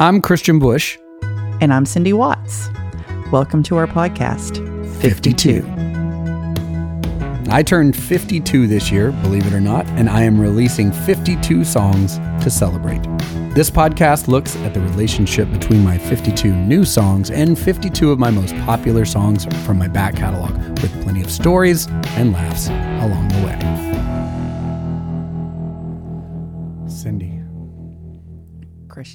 I'm Kristian Bush. And I'm Cindy Watts. Welcome to our podcast, 52. I turned 52 this year, believe it or not, and I am releasing 52 songs to celebrate. This podcast looks at the relationship between my 52 new songs and 52 of my most popular songs from my back catalog, with plenty of stories and laughs along the way.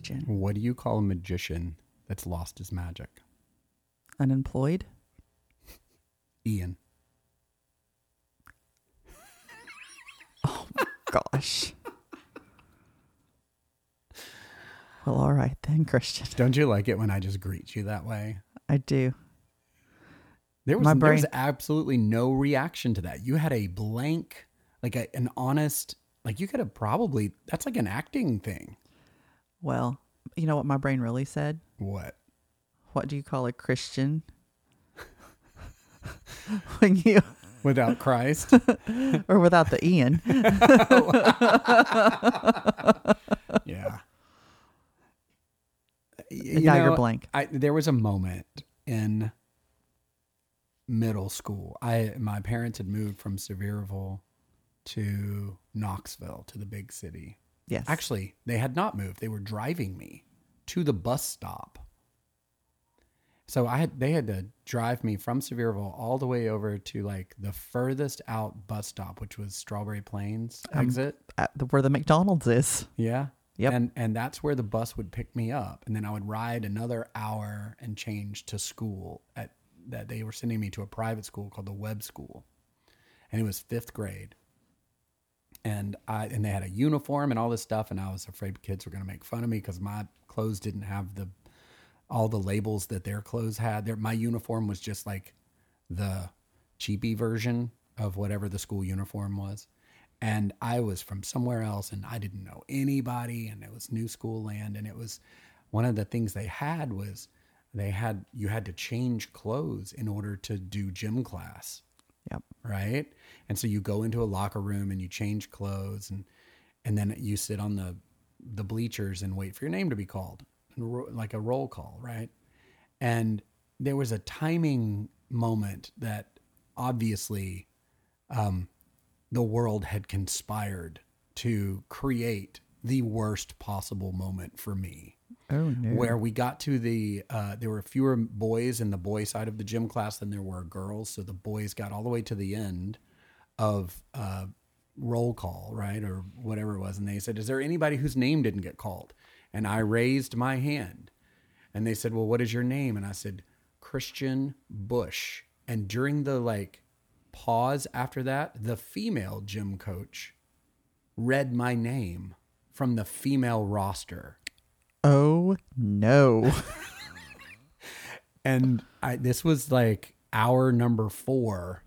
Kristian. what do you call a magician that's lost his magic? Unemployed? Ian. Oh my gosh. well, all right then, Kristian. Don't you like it when I just greet you that way? I do. There was, there was absolutely no reaction to that. You had a blank, like a, an honest, like you could have probably, that's like an acting thing. Well, you know what my brain really said? What? What do you call a Christian? when you Without Christ? or without the Ian. yeah. And now you're blank. I, there was a moment in middle school. I my parents had moved from Sevierville to Knoxville to the big city. Yes. Actually, they had not moved. They were driving me to the bus stop. So I had they had to drive me from Sevierville all the way over to like the furthest out bus stop, which was Strawberry Plains um, exit. At the, where the McDonald's is. Yeah. Yep. And and that's where the bus would pick me up, and then I would ride another hour and change to school at that they were sending me to a private school called the Webb School, and it was fifth grade. And I and they had a uniform and all this stuff, and I was afraid kids were going to make fun of me because my clothes didn't have the all the labels that their clothes had. Their my uniform was just like the cheapy version of whatever the school uniform was. And I was from somewhere else and I didn't know anybody and it was new school land and it was one of the things they had was they had you had to change clothes in order to do gym class Yep. right? And so you go into a locker room and you change clothes and and then you sit on the the bleachers and wait for your name to be called, like a roll call, right? And there was a timing moment that obviously um, the world had conspired to create the worst possible moment for me Oh no. where we got to the uh, there were fewer boys in the boy side of the gym class than there were girls so the boys got all the way to the end of uh, roll call right or whatever it was and they said is there anybody whose name didn't get called? And i raised my hand and they said well what is your name? And i said Kristian Bush. And during the like pause after that the female gym coach read my name from the female roster. Oh no. and I this was like hour number four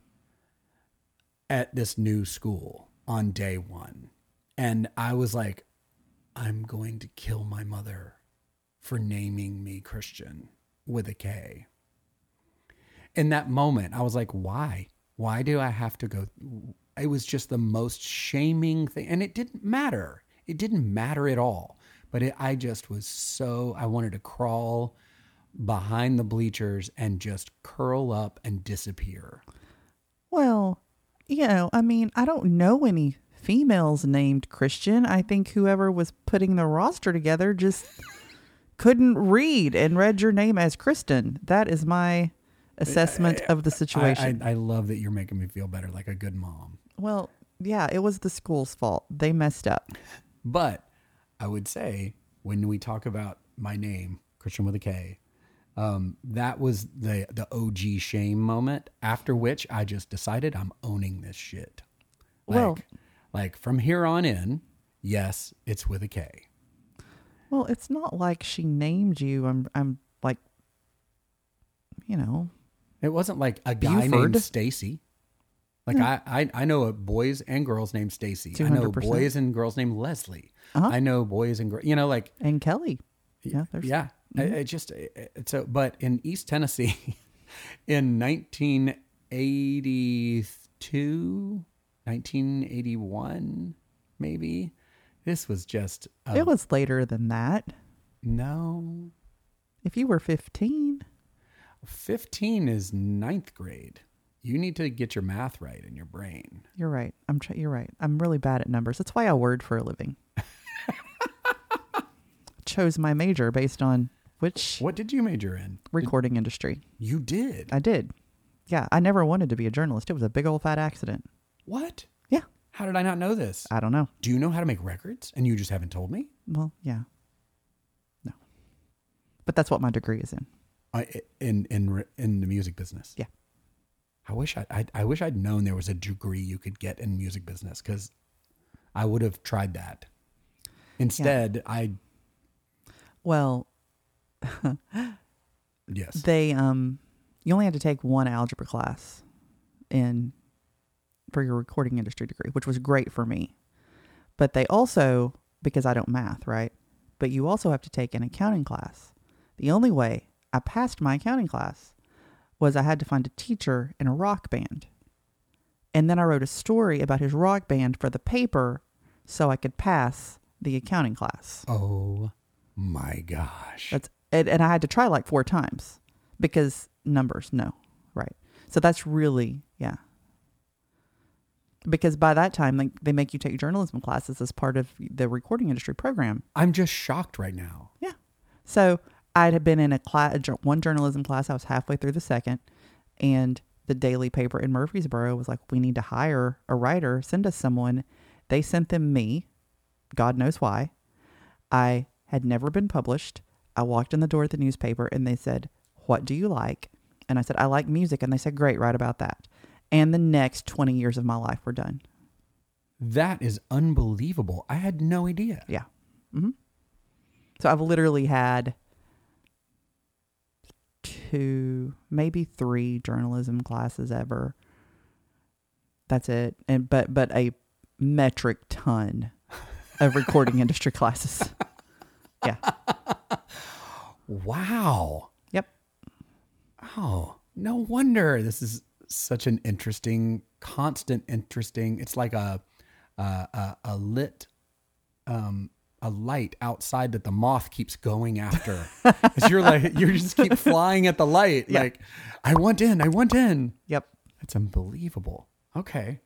at this new school on day one, and I was like, I'm going to kill my mother for naming me Kristian with a K. In that moment, I was like, why? Why do I have to go? It was just the most shaming thing, and it didn't matter. It didn't matter at all. But it, I just was so I wanted to crawl behind the bleachers and just curl up and disappear. Well, you know, I mean, I don't know any females named Kristian. I think whoever was putting the roster together just couldn't read and read your name as Kristen. That is my assessment of the I, situation. I, I love that you're making me feel better like a good mom. well, yeah, it was the school's fault. They messed up. But I would say when we talk about my name, Kristian with a K, um, that was the the OG shame moment. After which I just decided I'm owning this shit. Like, Well- like from here on in, yes, it's with a K. Well, it's not like she named you. I'm I'm like you know, It wasn't like a guy Buford? named Stacy. Like I, I, I know a boys and girls named Stacy. I know boys and girls named Leslie. Uh-huh. I know boys and girls. You know, like and Kelly. Yeah, there's yeah. I- It, mm-hmm. just it, it- so. But in East Tennessee, in 1982, 1981, maybe this was just a It was later than that. No. If you were 15, 15 is ninth grade. You need to get your math right in your brain. you're right. I'm tr- you're right. I'm really bad at numbers. That's why I word for a living. Chose my major based on which What did you major in? Did- recording industry. you did. I did. Yeah, I never wanted to be a journalist. It was a big old fat accident. What? Yeah. How did I not know this? I don't know. Do you know how to make records and you just haven't told me? Well, yeah. No. But that's what my degree is in. I, in in in the music business. Yeah. I wish I, I I wish I'd known there was a degree you could get in music business because I would have tried that. Instead, I Well, yes. they um you only had to take one algebra class in for your recording industry degree, which was great for me. But they also because I don't math, right? But you also have to take an accounting class. The only way I passed my accounting class was I had to find a teacher in a rock band. And then I wrote a story about his rock band for the paper so I could pass the accounting class. oh my gosh. That's and, and I had to try like four times because numbers, no, right. So that's really yeah. Because by that time, like they make you take journalism classes as part of the recording industry program. I'm just shocked right now. Yeah. So I had been in a class, one journalism class. I was halfway through the second, and the daily paper in Murfreesboro was like, "We need to hire a writer. Send us someone." They sent them me. God knows why. I had never been published. I walked in the door at the newspaper, and they said, "What do you like?" And I said, "I like music." And they said, "Great, write about that." And the next twenty years of my life were done. That is unbelievable. I had no idea. Yeah. Mm-hmm. So I've literally had two, maybe three journalism classes ever. That's it. And but but a metric ton of recording industry classes. Yeah. Wow. Yep. Oh, no wonder this is such an interesting, constant, interesting. It's like a a, a, a lit um, a light outside that the moth keeps going after. As you're like you just keep flying at the light. Yeah. Like I want in, I want in. Yep. That's unbelievable. Okay.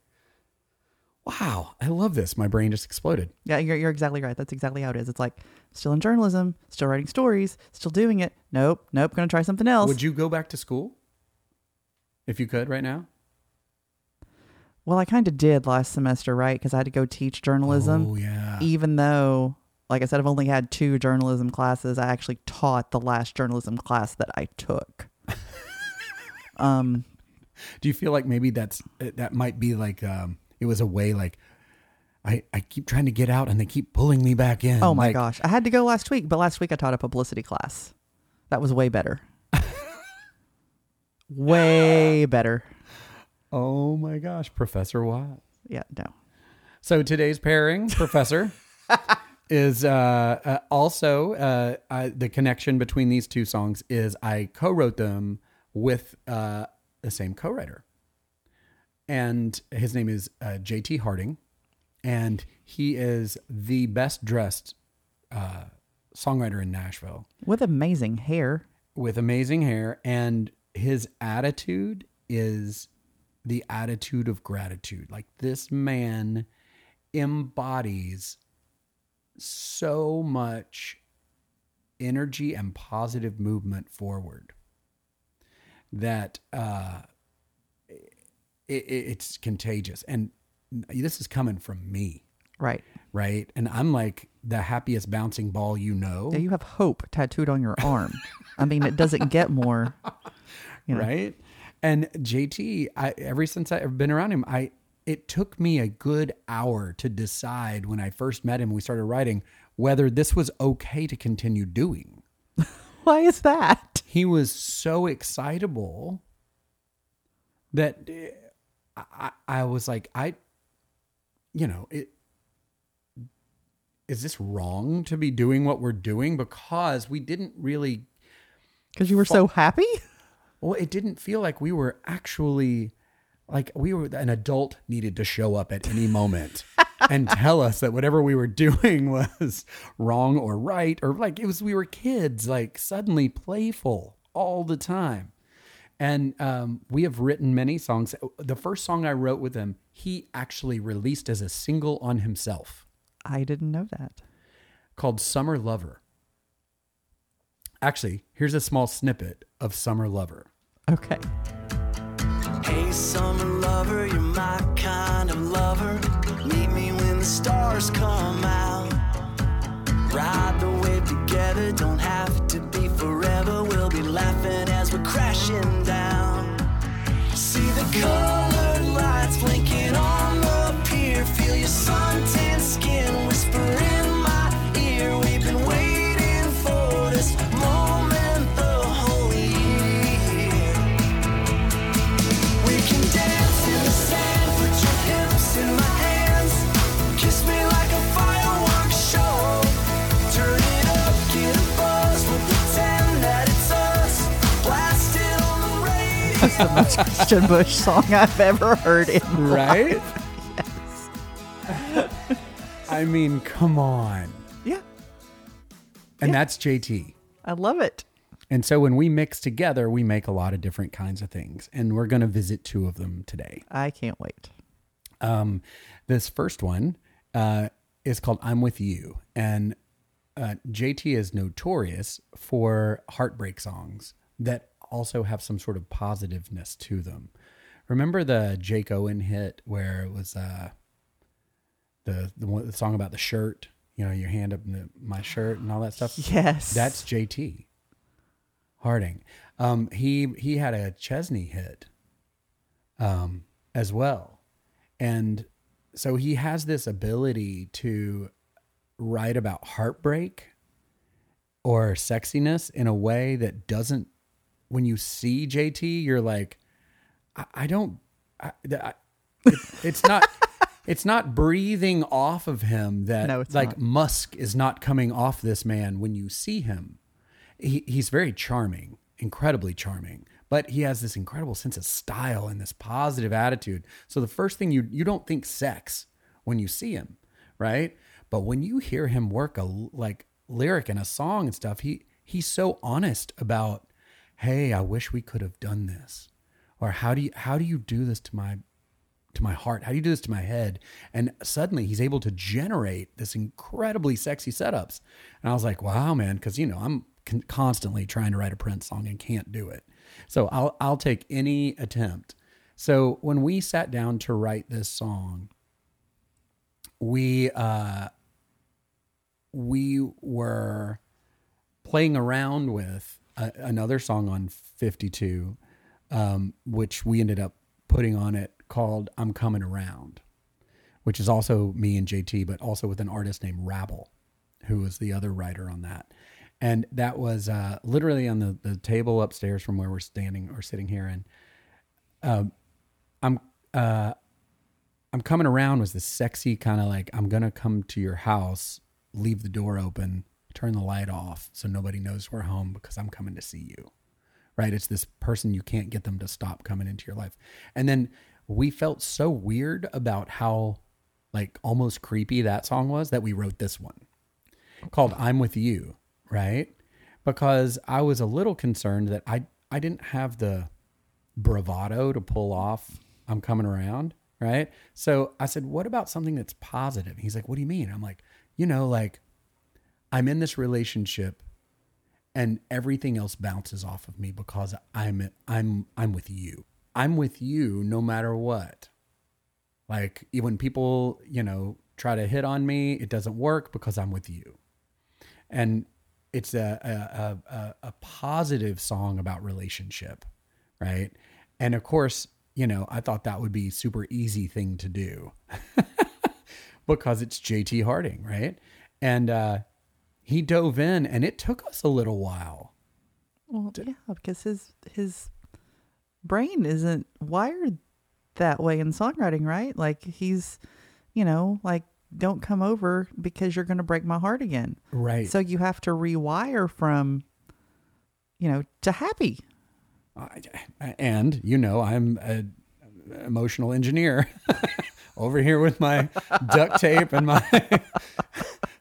Wow, I love this. My brain just exploded. Yeah, you're you're exactly right. That's exactly how it is. It's like still in journalism, still writing stories, still doing it. Nope, nope, gonna try something else. Would you go back to school if you could right now? well, I kind of did last semester, right? Because I had to go teach journalism. Oh yeah. even though like i said i've only had two journalism classes i actually taught the last journalism class that i took um Do you feel like maybe that's that might be like um it was a way like I I keep trying to get out and they keep pulling me back in. oh my Like, gosh. I had to go last week but last week i taught a publicity class. That was way better. Way better. Oh my gosh, Professor Watt. yeah no. So today's pairing, Professor, is uh, uh, also uh, I, the connection between these two songs is I co-wrote them with uh, the same co-writer, and his name is uh, J.T. Harding, and he is the best dressed uh, songwriter in Nashville with amazing hair with amazing hair, and his attitude is the attitude of gratitude. Like this man embodies so much energy and positive movement forward that uh, it, it, it's contagious. And this is coming from me, right right? And I'm like the happiest bouncing ball you know. yeah you have hope tattooed on your arm i mean it doesn't get more you know. right? And JT, I ever since I've been around him, I it took me a good hour to decide when I first met him, we started writing, whether this was okay to continue doing. why is that He was so excitable that uh, I, I was like, I, you know, it. Is this wrong to be doing what we're doing? Because we didn't really because you were so happy Well, it didn't feel like we were actually like we were an adult needed to show up at any moment. and tell us that whatever we were doing was wrong or right or like it was we were kids like suddenly playful all the time and um, we have written many songs the first song i wrote with him he actually released as a single on himself I didn't know that. called summer lover actually here's a small snippet of summer lover Okay. Hey, summer lover, you're my kind of lover. Meet me when the stars come out. Ride the wave together, don't have to be forever. We'll be laughing as we're crashing down. See the colored lights blinking the most Kristian Bush song I've ever heard in my right life. i mean come on Yeah. and that's jt I love it. And so when we mix together, we make a lot of different kinds of things. And we're going to visit two of them today. I can't wait. Um, this first one uh, is called I'm With You. And uh, JT is notorious for heartbreak songs that also have some sort of positiveness to them. Remember the Jake Owen hit where it was uh, the, the, one, the song about the shirt? You know, your hand up in the, my shirt and all that stuff. Yes. That's JT Harding. Um, he he had a Chesney hit um, as well, and so he has this ability to write about heartbreak or sexiness in a way that doesn't. When you see JT, you're like, I, I don't. I, I, it, it's not. It's not breathing off of him that No, like not. musk is not coming off this man when you see him. He, he's very charming, incredibly charming, but he has this incredible sense of style and this positive attitude. So the first thing you you don't think sex when you see him, right? But when you hear him work a like lyric in a song and stuff, he he's so honest about, "Hey, I wish we could have done this." Or how do you how do you do this to my to my heart? How do you do this to my head? And suddenly he's able to generate this incredibly sexy setups. And I was like, wow, man, because you know I'm con- constantly trying to write a Prince song and can't do it. So I'll I'll take any attempt. So when we sat down to write this song, we uh, we were playing around with a, another song on 52 um, which we ended up putting on it called i'm coming around which is also me and jt but also with an artist named rabble who was the other writer on that. And that was uh, literally on the, the table upstairs from where we're standing or sitting here. And um, i'm uh, I'm coming around was this sexy kind of like I'm gonna come to your house, leave the door open, turn the light off so nobody knows we're home because I'm coming to see you. Right? It's this person you can't get them to stop coming into your life. And then we felt so weird about how like almost creepy that song was that we wrote this one called I'm with you, right? Because I was a little concerned that I I didn't have the bravado to pull off I'm coming around, right? So I said, "What about something that's positive?" He's like, "What do you mean?" I'm like, "You know, like I'm in this relationship and everything else bounces off of me because I'm I'm I'm with you. I'm with you no matter what. Like when people, you know, try to hit on me, it doesn't work because I'm with you. And it's a a, a, a positive song about relationship, right? And of course, you know, I thought that would be super easy thing to do because it's JT Harding, right? And uh, he dove in, and it took us a little while. Well, yeah, because his his brain isn't wired that way in songwriting, right? Like he's, you know, like don't come over because you're going to break my heart again. Right. So you have to rewire from, you know, to happy. I- and you know, I'm an emotional engineer. over here with my duct tape and my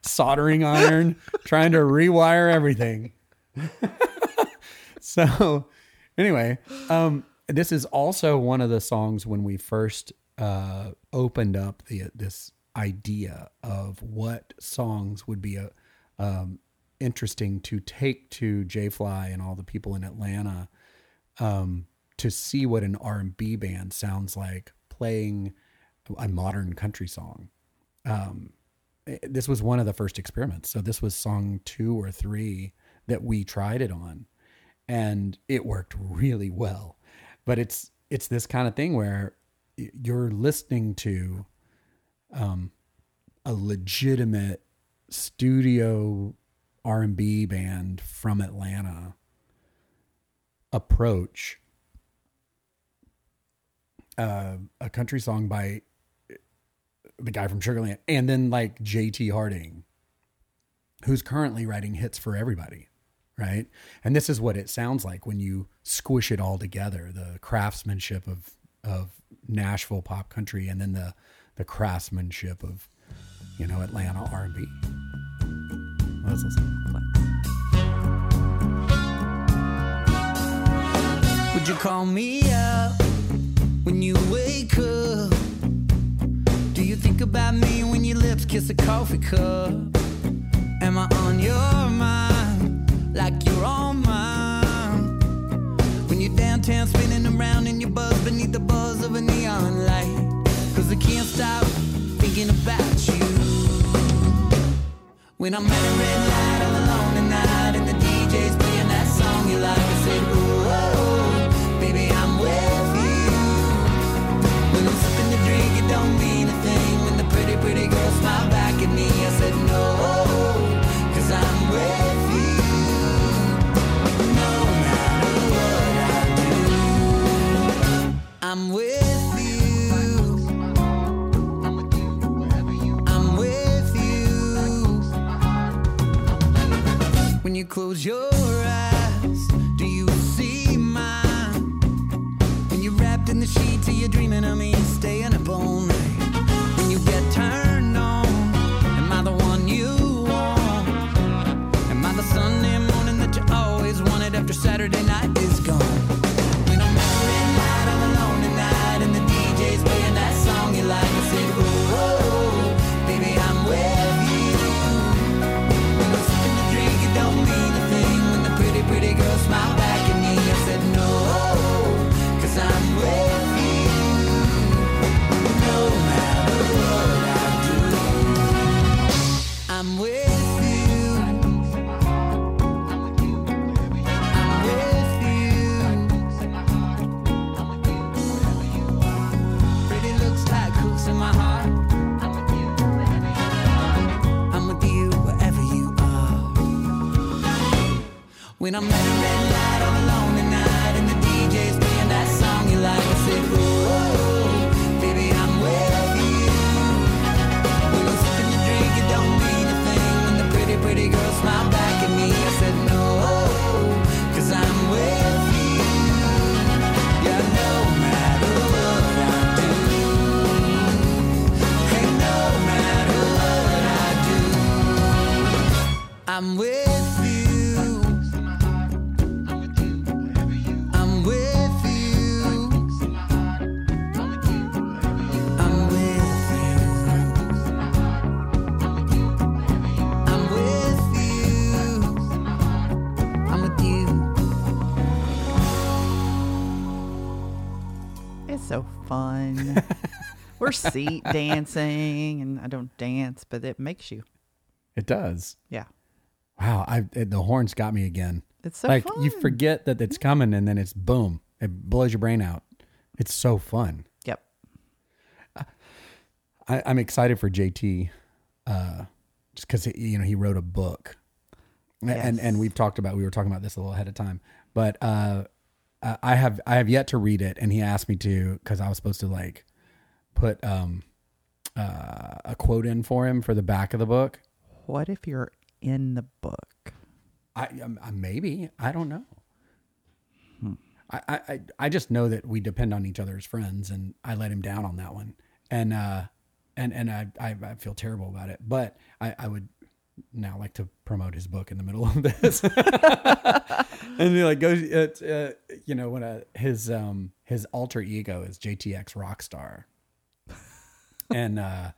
soldering iron, trying to rewire everything. so, anyway, um, this is also one of the songs when we first uh, opened up the this idea of what songs would be a, um, interesting to take to J Fly and all the people in Atlanta um, to see what an R and B band sounds like playing a modern country song. Um, this was one of the first experiments. So this was song two or three that we tried it on, and it worked really well. But it's it's this kind of thing where you're listening to um, a legitimate studio R&B band from Atlanta approach uh, a country song by the guy from Sugarland and then like JT Harding who's currently writing hits for everybody right? And this is what it sounds like when you squish it all together the craftsmanship of of Nashville pop country and then the the craftsmanship of you know Atlanta R&B let's listen. Would you call me up when you wake up? About me when your lips kiss a coffee cup? Am I on your mind like you're on mine? When you're downtown spinning around and you buzz beneath the buzz of a neon light. Cause I can't stop thinking about you. When I'm at a red light all alone tonight and the DJ's playing that song you like, I said, pretty, girl smile back at me, I said, no, cause I'm with you. No matter what I do, I'm with you. I'm with you. When you close your eyes, do you see mine? When you're wrapped in the sheets, are you dreaming of me staying up all night? Saturday night is gone? When I'm at Seat dancing, and I don't dance, but it makes you. it does Yeah. wow I it, the horns got me again It's so like fun. you forget that it's coming and then it's boom it blows your brain out it's so fun Yep. I, I'm excited for JT, uh, just because you know he wrote a book, and and we've talked about we were talking about this a little ahead of time, but uh, I I have I have yet to read it, and he asked me to because I was supposed to like put um uh, a quote in for him for the back of the book. What if you're in the book? I, um, I maybe I don't know. I, I I- I just know that we depend on each other as friends, and I let him down on that one. and uh, and and I, I I feel terrible about it, but I I would now like to promote his book in the middle of this, and be like go uh, uh, you know when uh, his um his alter ego is JTX Rockstar, and uh,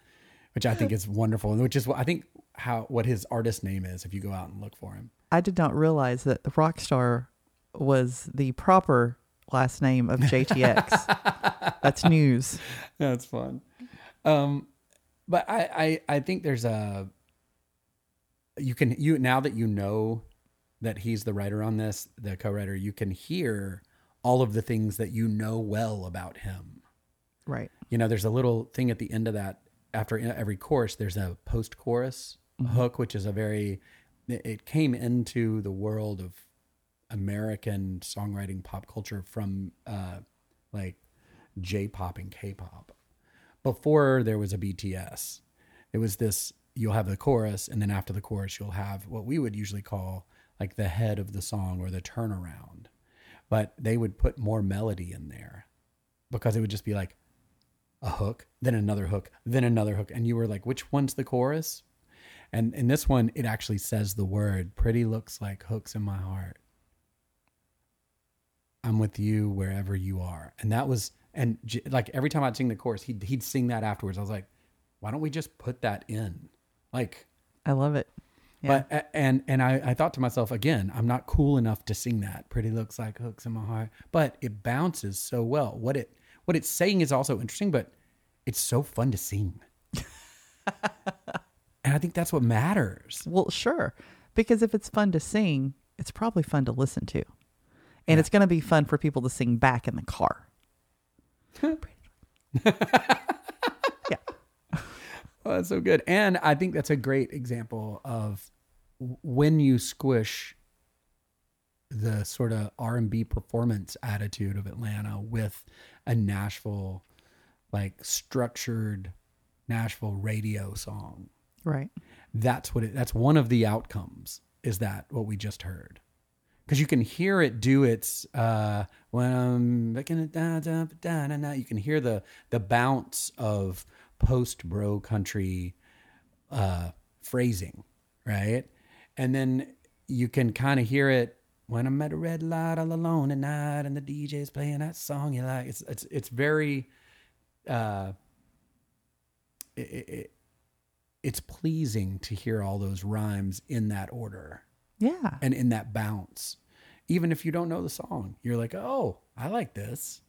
which I think is wonderful, and which is what I think how what his artist name is if you go out and look for him. I did not realize that the Rockstar was the proper last name of JTX. That's news. That's fun. Um, but I, I, I think there's a, you can, you, now that you know that he's the writer on this, the co-writer, you can hear all of the things that you know well about him. Right. You know, there's a little thing at the end of that after every chorus, there's a post chorus hook, which is a very, it it came into the world of American songwriting pop culture from uh, like J pop and K pop. Before there was a BTS, it was this you'll have the chorus, and then after the chorus, you'll have what we would usually call like the head of the song or the turnaround. But they would put more melody in there because it would just be like a hook, then another hook, then another hook. And you were like, which one's the chorus? And in this one, it actually says the word pretty looks like hooks in my heart. I'm with you wherever you are. And that was, and j- like every time I'd sing the chorus, he'd, he'd sing that afterwards. I was like, why don't we just put that in? Like, I love it. Yeah. but, and, and I, I thought to myself, again, I'm not cool enough to sing that. Pretty looks like hooks in my heart, but it bounces so well. What it, what it's saying is also interesting, but it's so fun to sing. and I think that's what matters. Well, sure. Because if it's fun to sing, it's probably fun to listen to. And it's going to be fun for people to sing back in the car. yeah. Oh, that's so good. And I think that's a great example of when you squish the sort of R&B performance attitude of Atlanta with a Nashville like structured Nashville radio song. Right. That's what it that's one of the outcomes is that what we just heard. Cuz you can hear it do its uh when I'm looking at da, da, da, da, da, you can hear the the bounce of post bro country uh phrasing, right? And then you can kind of hear it when I'm at a red light all alone at night and the DJ's playing that song you like. It's it's it's very uh it, it, it's pleasing to hear all those rhymes in that order Yeah. and in that bounce. Even if you don't know the song, you're like, oh, I like this.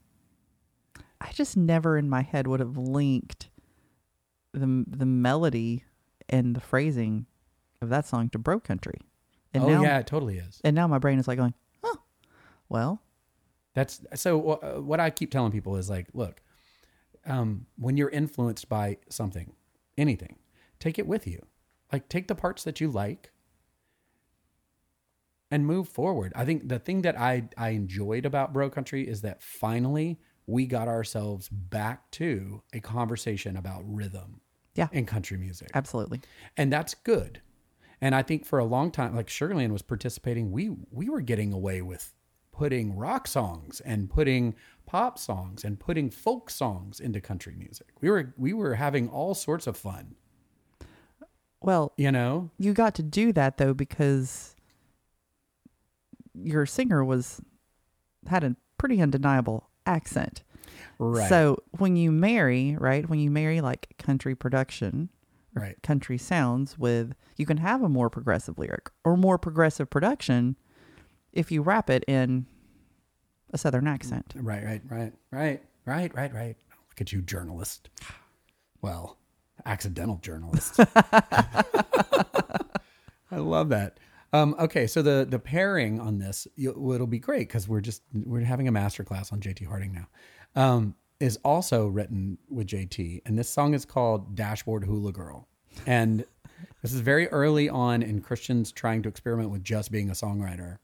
I just never in my head would have linked the the melody and the phrasing of that song to Bro Country. And oh, now, yeah, it totally is. And now my brain is like going, oh, well, That's so. Uh, what I keep telling people is like, look, um, when you're influenced by something, anything, take it with you. Like, take the parts that you like and move forward. I think the thing that I I enjoyed about Bro Country is that finally we got ourselves back to a conversation about rhythm yeah, in country music. absolutely. and that's good. And I think for a long time, like Sugarland was participating, we we were getting away with putting rock songs and putting pop songs and putting folk songs into country music. We were we were having all sorts of fun, Well, you know. you got to do that though because your singer was had a pretty undeniable accent. Right. So when you marry, right, when you marry like country production, right. country sounds with, you can have a more progressive lyric or more progressive production if you wrap it in a southern accent. Right, right, right, right, right, right, right. Look at you, journalist. Well, accidental journalist. I love that. Um, okay, so the the pairing on this, it'll be great because we're just we're having a master class on JT Harding now. Um, is also written with JT, and this song is called "Dashboard Hula Girl," and this is very early on in Kristian's trying to experiment with just being a songwriter.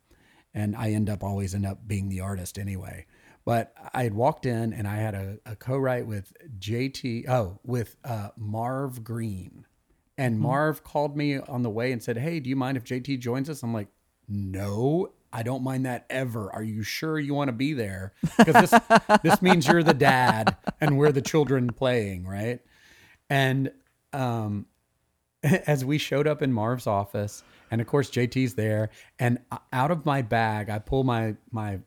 And I end up always end up being the artist anyway. But I had walked in and I had a, a co-write with JT, oh, with uh, Marv Green, and Marv called me on the way and said, "Hey, do you mind if JT joins us?" I'm like, "No, I don't mind that ever. Are you sure you want to be there? Because this this means you're the dad and we're the children playing, right? And um, as we showed up in Marv's office, and of course JT's there, and out of my bag, I pull my my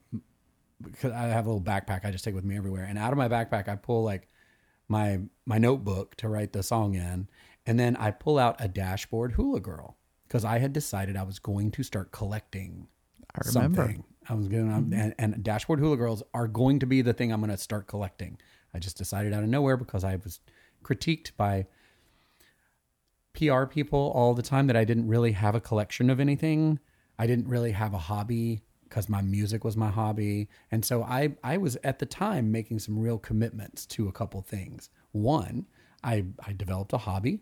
because I have a little backpack I just take with me everywhere, and out of my backpack I pull like my my notebook to write the song in, and then I pull out a dashboard hula girl because I had decided I was going to start collecting. I remember. Something. I was going to, mm-hmm. and, and dashboard hula girls are going to be the thing I'm going to start collecting. I just decided out of nowhere because I was critiqued by PR people all the time that I didn't really have a collection of anything. I didn't really have a hobby because my music was my hobby. And so I, I was at the time making some real commitments to a couple things. One, I, I developed a hobby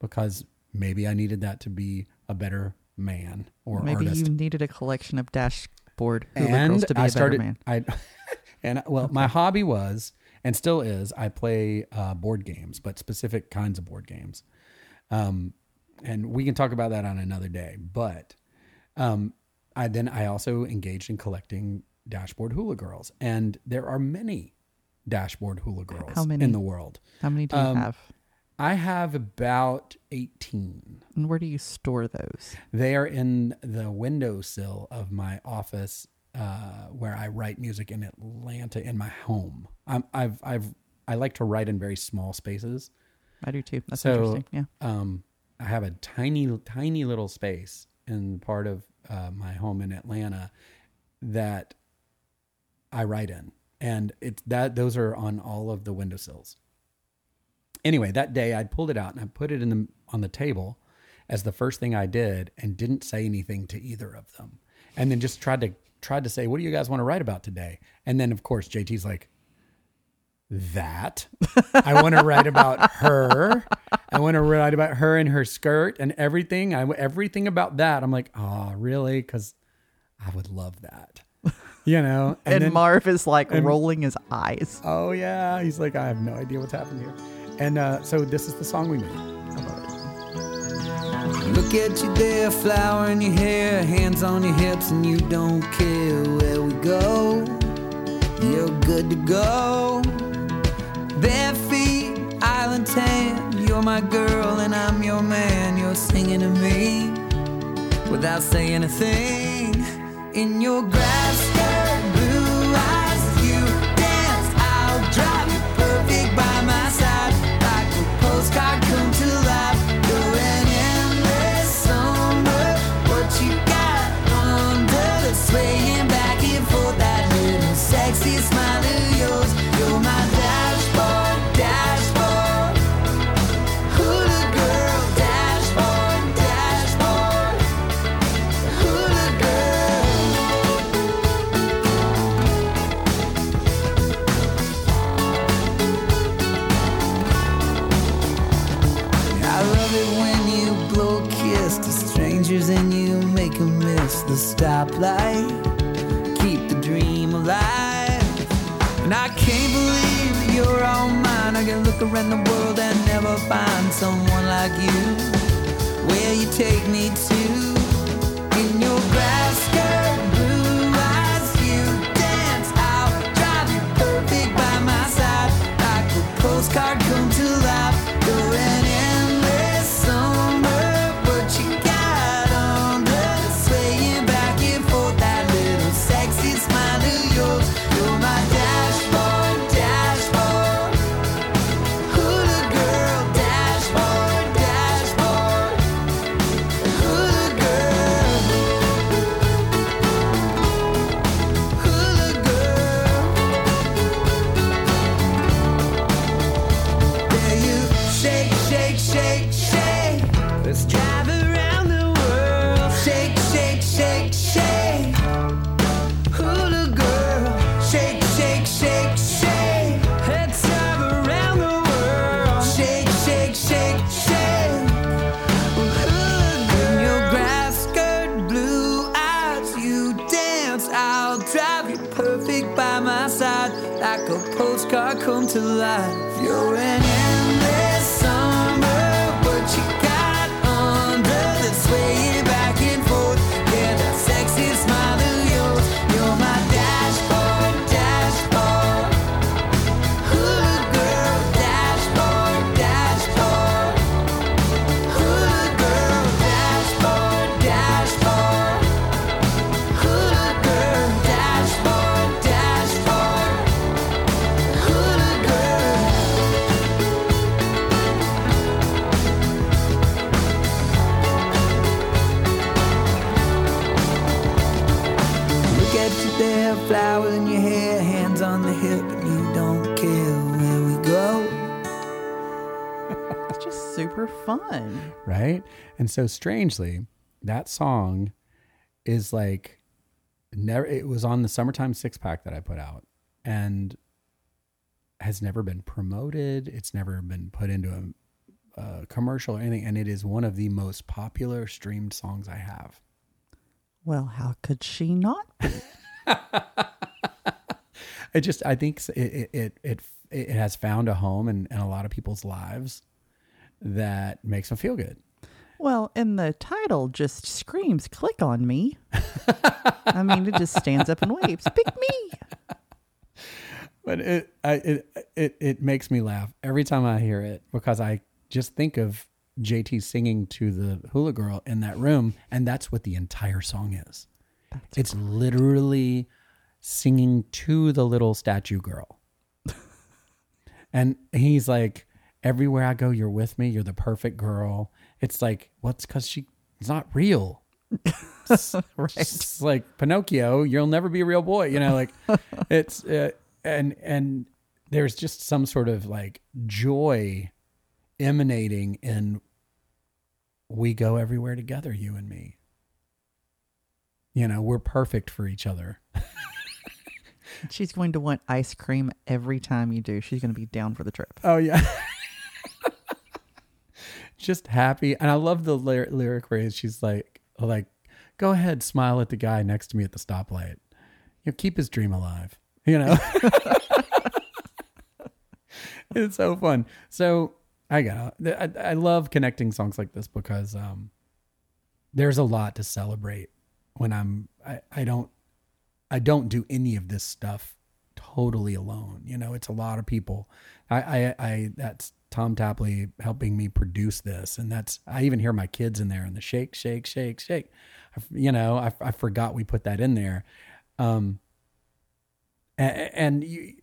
because maybe I needed that to be a better man or Maybe artist. you needed a collection of dashboard hula and girls to be a I better started, man. I, and well, my hobby was and still is I play uh, board games, but specific kinds of board games. Um, and we can talk about that on another day. But um, I then I also engaged in collecting dashboard hula girls, and there are many dashboard hula girls How many? in the world. How many do you um, have? I have about eighteen. And where do you store those? They are in the windowsill of my office uh, where I write music in Atlanta in my home. I'm, I've I've I like to write in very small spaces. I do too. That's So- interesting. Yeah. Um, I have a tiny tiny little space in part of uh, my home in Atlanta that I write in, and it's that those are on all of the windowsills. Anyway, that day I pulled it out and I put it in the on the table as the first thing I did, and didn't say anything to either of them, and then just tried to tried to say, "What do you guys want to write about today?" And then of course JT's like, "That I want to write about her. I want to write about her and her skirt and everything. I everything about that." I'm like, "Oh, really?" Because I would love that, you know. And, then- Marv is like and- rolling his eyes. Oh yeah, he's like, I have no idea what's happening here. And uh, so this is the song we made. Look at you there, flower in your hair, hands on your hips, and you don't care where we go. You're good to go. Bare feet, island tan. You're my girl, and I'm your man. You're singing to me without saying a thing. In your grass a postcard stoplight. Keep the dream alive. And I can't believe you're all mine. I can look around the world and never find someone like you. Where you take me to come to life. You're an super fun. right? And so strangely, that song is like never it was on the summertime six pack that I put out and has never been promoted. It's never been put into a, a commercial or anything and it is one of the most popular streamed songs I have. Well, how could she not? It just I think it it it it, it has found a home in, in a lot of people's lives that makes them feel good. Well, and the title just screams, click on me. I mean, it just stands up and waves, pick me. but it I, it it it makes me laugh every time I hear it because I just think of JT singing to the hula girl in that room, and that's what the entire song is. it's literally singing to the little statue girl, and he's like, "Everywhere I go, you're with me. You're the perfect girl." It's like, what's because she it's not real. Right. It's like Pinocchio, you'll never be a real boy. You know, like it's uh, and and there's just some sort of like joy emanating in we go everywhere together, you and me. You know, we're perfect for each other. She's going to want ice cream every time you do. She's going to be down for the trip. Oh yeah. Just happy, and I love the lyric, lyric where she's like, like, go ahead, smile at the guy next to me at the stoplight. You know, keep his dream alive. You know. it's so fun. So I got. I, I love connecting songs like this because um, there's a lot to celebrate when I'm. I, I don't. I don't do any of this stuff totally alone. You know, it's a lot of people. I, I, I that's Tom Tapley helping me produce this, and that's I even hear my kids in there and the shake, shake, shake, shake. I, you know, I, I forgot we put that in there. Um, and, and you,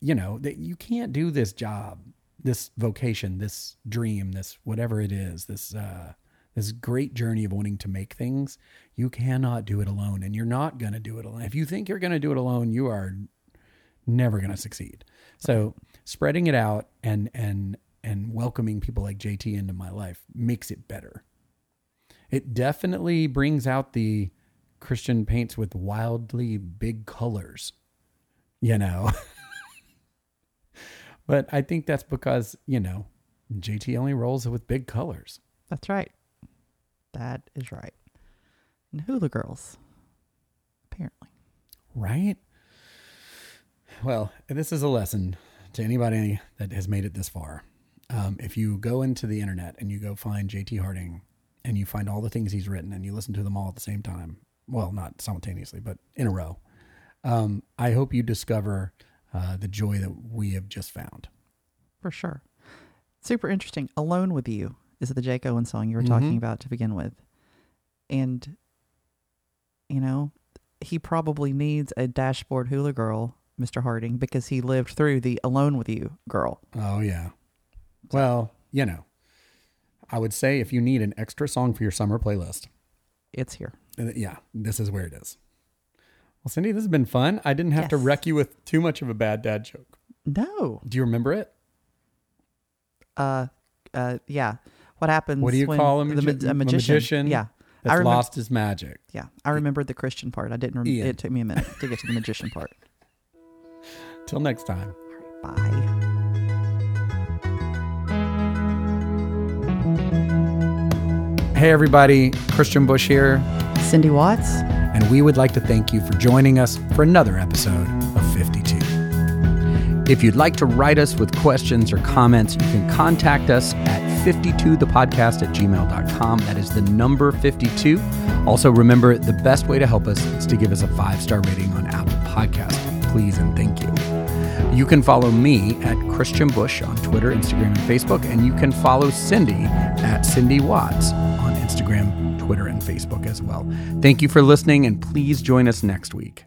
you know that you can't do this job, this vocation, this dream, this whatever it is, this uh, this great journey of wanting to make things. You cannot do it alone, and you're not going to do it alone. If you think you're going to do it alone, you are never going to succeed. So spreading it out and and and welcoming people like JT into my life makes it better. It definitely brings out the Kristian paints with wildly big colors, you know. but I think that's because, you know, JT only rolls with big colors. That's right. That is right. And hula girls, apparently. Right? Well, this is a lesson to anybody that has made it this far. Um, if you go into the internet and you go find JT Harding and you find all the things he's written and you listen to them all at the same time, well, not simultaneously, but in a row, um, I hope you discover uh, the joy that we have just found. For sure. Super interesting. Alone with You is the Jake Owen song you were talking Mhm. about to begin with. And, you know, he probably needs a dashboard hula girl, Mr. Harding, because he lived through the Alone with You girl. Oh, yeah. Well, you know, I would say if you need an extra song for your summer playlist, It's here. yeah, this is where it is. Well, Cindy, this has been fun. I didn't have to wreck you with too much of a bad dad joke. No. Do you remember it? Uh, uh, yeah. What happens? What do you when call a, the magi- ma- a a magician? magician Yeah. That's I remember- lost his magic. Yeah. I remembered the Kristian part. I didn't. Rem- Ian. it took me a minute to get to the magician part. Till next time. Bye. Hey, everybody. Kristian Bush here. Cindy Watts. And we would like to thank you for joining us for another episode of 52. If you'd like to write us with questions or comments, you can contact us at 52thepodcast at gmail.com. That is the number 52. Also, remember the best way to help us is to give us a five star rating on Apple Podcast. Please and thank you. You can follow me at Kristian Bush on Twitter, Instagram, and Facebook, and you can follow Cindy at Cindy Watts Instagram, Twitter, and Facebook as well. Thank you for listening, and please join us next week.